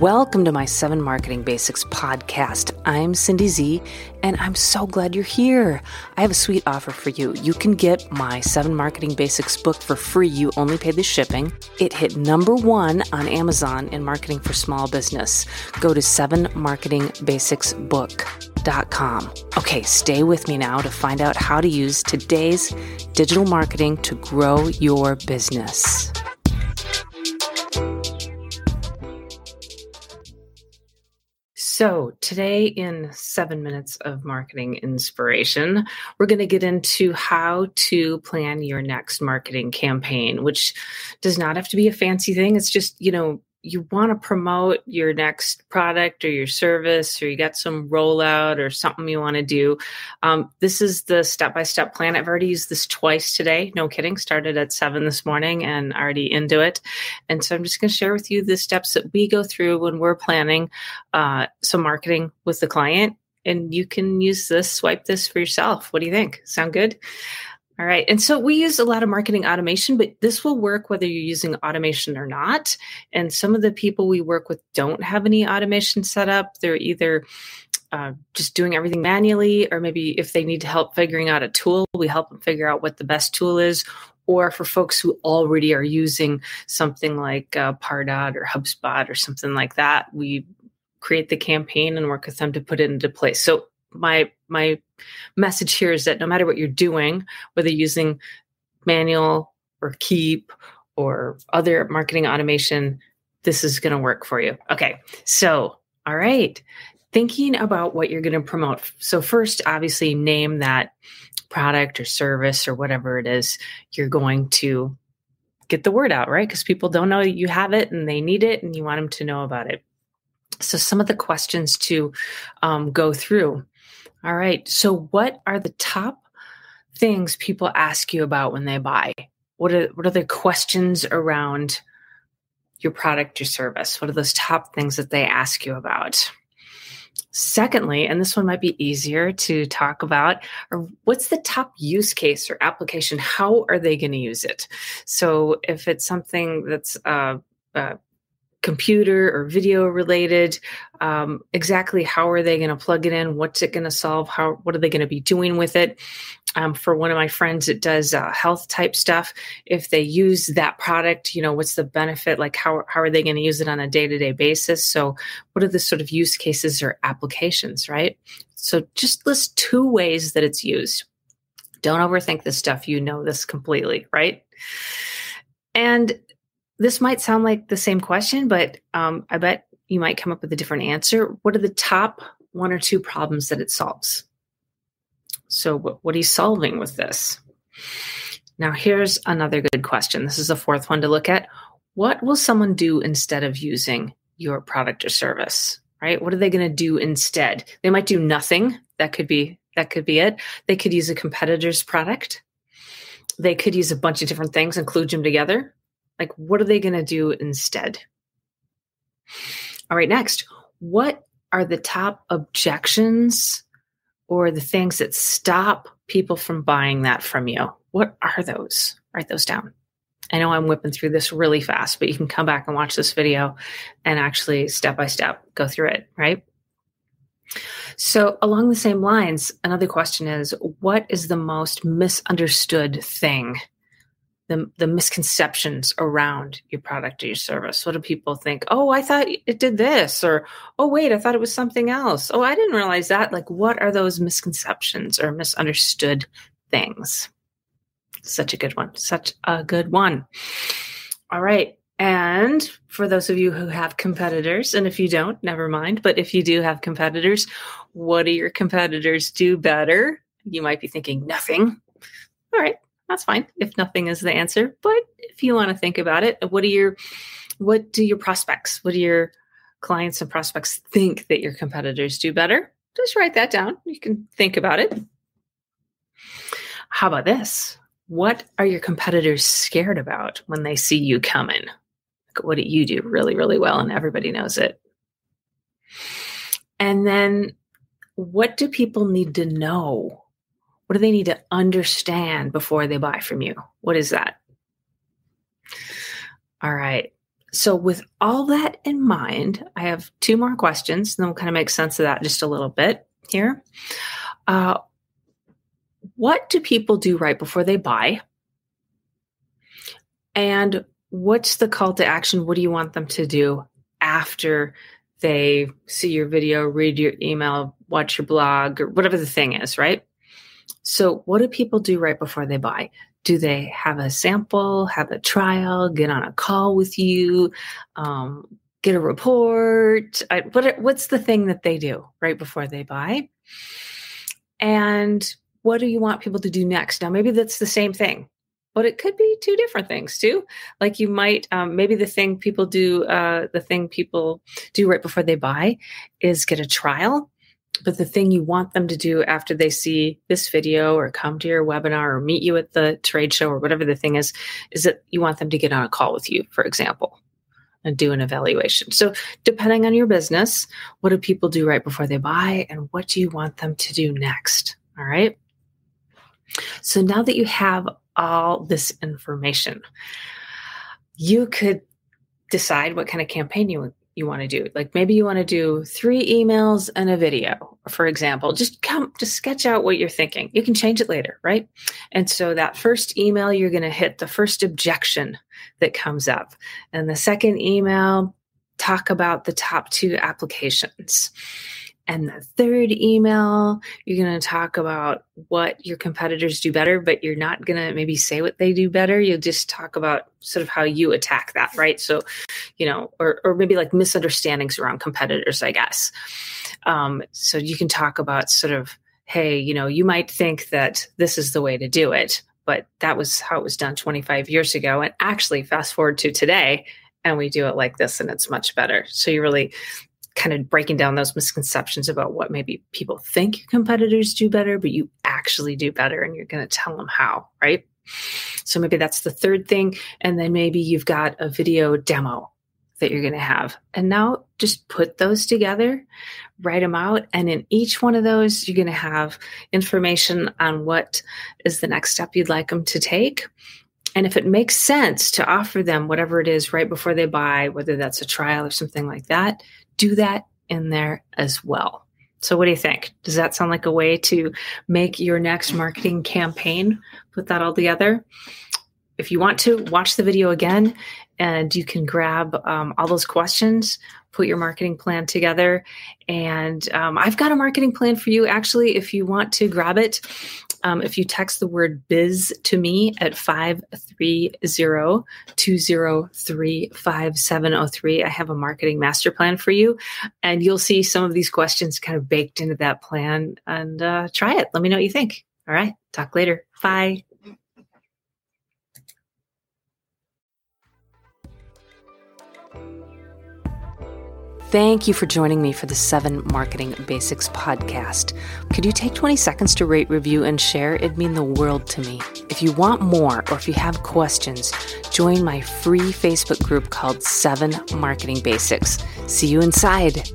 Welcome to my Seven Marketing Basics podcast. I'm Cindy Z, and I'm so glad you're here. I have a sweet offer for you. You can get my Seven Marketing Basics book for free. You only pay the shipping. It hit number one on Amazon in marketing for small business. Go to sevenmarketingbasicsbook.com. Okay, stay with me now to find out how to use today's digital marketing to grow your business. So, today in seven minutes of marketing inspiration, we're going to get into how to plan your next marketing campaign, which does not have to be a fancy thing. It's just, you know, you want to promote your next product or your service or you got some rollout or something you want to do um, this is the step-by-step plan. I've already used this twice today. No kidding started at seven this morning and already into it. And so i'm just going to share with you the steps that we go through when we're planning uh, some marketing with the client and you can use this swipe this for yourself. What do you think? Sound good all right. And so we use a lot of marketing automation, but this will work whether you're using automation or not. And some of the people we work with don't have any automation set up. They're either uh, just doing everything manually, or maybe if they need help figuring out a tool, we help them figure out what the best tool is. Or for folks who already are using something like uh, Pardot or HubSpot or something like that, we create the campaign and work with them to put it into place. So my my message here is that no matter what you're doing, whether using manual or Keap or other marketing automation, this is going to work for you. Okay. So, all right. Thinking about what you're going to promote. So, first, obviously, name that product or service or whatever it is you're going to get the word out, right? Because people don't know you have it and they need it and you want them to know about it. So, some of the questions to um, go through all right. So, what are the top things people ask you about when they buy? What are what are the questions around your product your service? What are those top things that they ask you about? Secondly, and this one might be easier to talk about, or what's the top use case or application? How are they going to use it? So, if it's something that's uh, uh, computer or video related um, exactly how are they going to plug it in? What's it going to solve? How what are they going to be doing with it? Um, for one of my friends it does uh, health type stuff. If they use that product you know what's the benefit? Like how, how are they going to use it on a day-to-day basis? So what are the sort of use cases or applications right? So just list two ways that it's used. Don't overthink this stuff. You know this completely right? And this might sound like the same question, but um, I bet you might come up with a different answer. What are the top one or two problems that it solves? So, what, what are you solving with this? Now, here's another good question. This is the fourth one to look at. What will someone do instead of using your product or service? Right? What are they going to do instead? They might do nothing. That could be that could be it. They could use a competitor's product. They could use a bunch of different things and kludge them together. Like, what are they going to do instead? All right, next, what are the top objections or the things that stop people from buying that from you? What are those? Write those down. I know I'm whipping through this really fast, but you can come back and watch this video and actually step by step go through it, right? So, along the same lines, another question is what is the most misunderstood thing the, the misconceptions around your product or your service. What do people think? Oh, I thought it did this, or oh, wait, I thought it was something else. Oh, I didn't realize that. Like, what are those misconceptions or misunderstood things? Such a good one. Such a good one. All right. And for those of you who have competitors, and if you don't, never mind. But if you do have competitors, what do your competitors do better? You might be thinking nothing. All right that's fine if nothing is the answer. But if you want to think about it, what do your what do your prospects, what do your clients and prospects think that your competitors do better? Just write that down. You can think about it. How about this? What are your competitors scared about when they see you coming? What do you do really, really well and everybody knows it? And then what do people need to know what do they need to understand before they buy from you? What is that? All right. so, with all that in mind, I have two more questions, and then we'll kind of make sense of that just a little bit here. Uh, what do people do right before they buy? And what's the call to action? What do you want them to do after they see your video, read your email, watch your blog, or whatever the thing is, right? So, what do people do right before they buy? Do they have a sample, have a trial, get on a call with you, um, get a report? I, what, what's the thing that they do right before they buy? And what do you want people to do next? Now, maybe that's the same thing, but it could be two different things too. Like you might, um, maybe the thing people do, uh, the thing people do right before they buy is get a trial but the thing you want them to do after they see this video or come to your webinar or meet you at the trade show or whatever the thing is, is that you want them to get on a call with you, for example, and do an evaluation. So, depending on your business, what do people do right before they buy and what do you want them to do next? All right. So, now that you have all this information, you could decide what kind of campaign you you want to do. Like maybe you want to do three emails and a video, for example. Just come, just sketch out what you're thinking. You can change it later, right? And so that first email, you're going to hit the first objection that comes up. And the second email, talk about the top two applications. And the third email, you're going to talk about what your competitors do better, but you're not going to maybe say what they do better. You'll just talk about sort of how you attack that, right? So, you know, or, or maybe like misunderstandings around competitors, I guess. Um, so you can talk about sort of, hey, you know, you might think that this is the way to do it, but that was how it was done 25 years ago. And actually, fast forward to today, and we do it like this and it's much better. So you really kind of breaking down those misconceptions about what maybe people think your competitors do better, but you actually do better and you're going to tell them how, right? So maybe that's the third thing. And then maybe you've got a video demo that you're going to have. And now just put those together, write them out. And in each one of those, you're going to have information on what is the next step you'd like them to take. And if it makes sense to offer them whatever it is right before they buy, whether that's a trial or something like that, do that in there as well. So, what do you think? Does that sound like a way to make your next marketing campaign? Put that all together. If you want to, watch the video again and you can grab um, all those questions, put your marketing plan together. And um, I've got a marketing plan for you actually, if you want to grab it. Um, if you text the word biz to me at 530 203 5703, I have a marketing master plan for you. And you'll see some of these questions kind of baked into that plan and uh, try it. Let me know what you think. All right. Talk later. Bye. Thank you for joining me for the 7 Marketing Basics podcast. Could you take 20 seconds to rate, review, and share? It'd mean the world to me. If you want more or if you have questions, join my free Facebook group called 7 Marketing Basics. See you inside.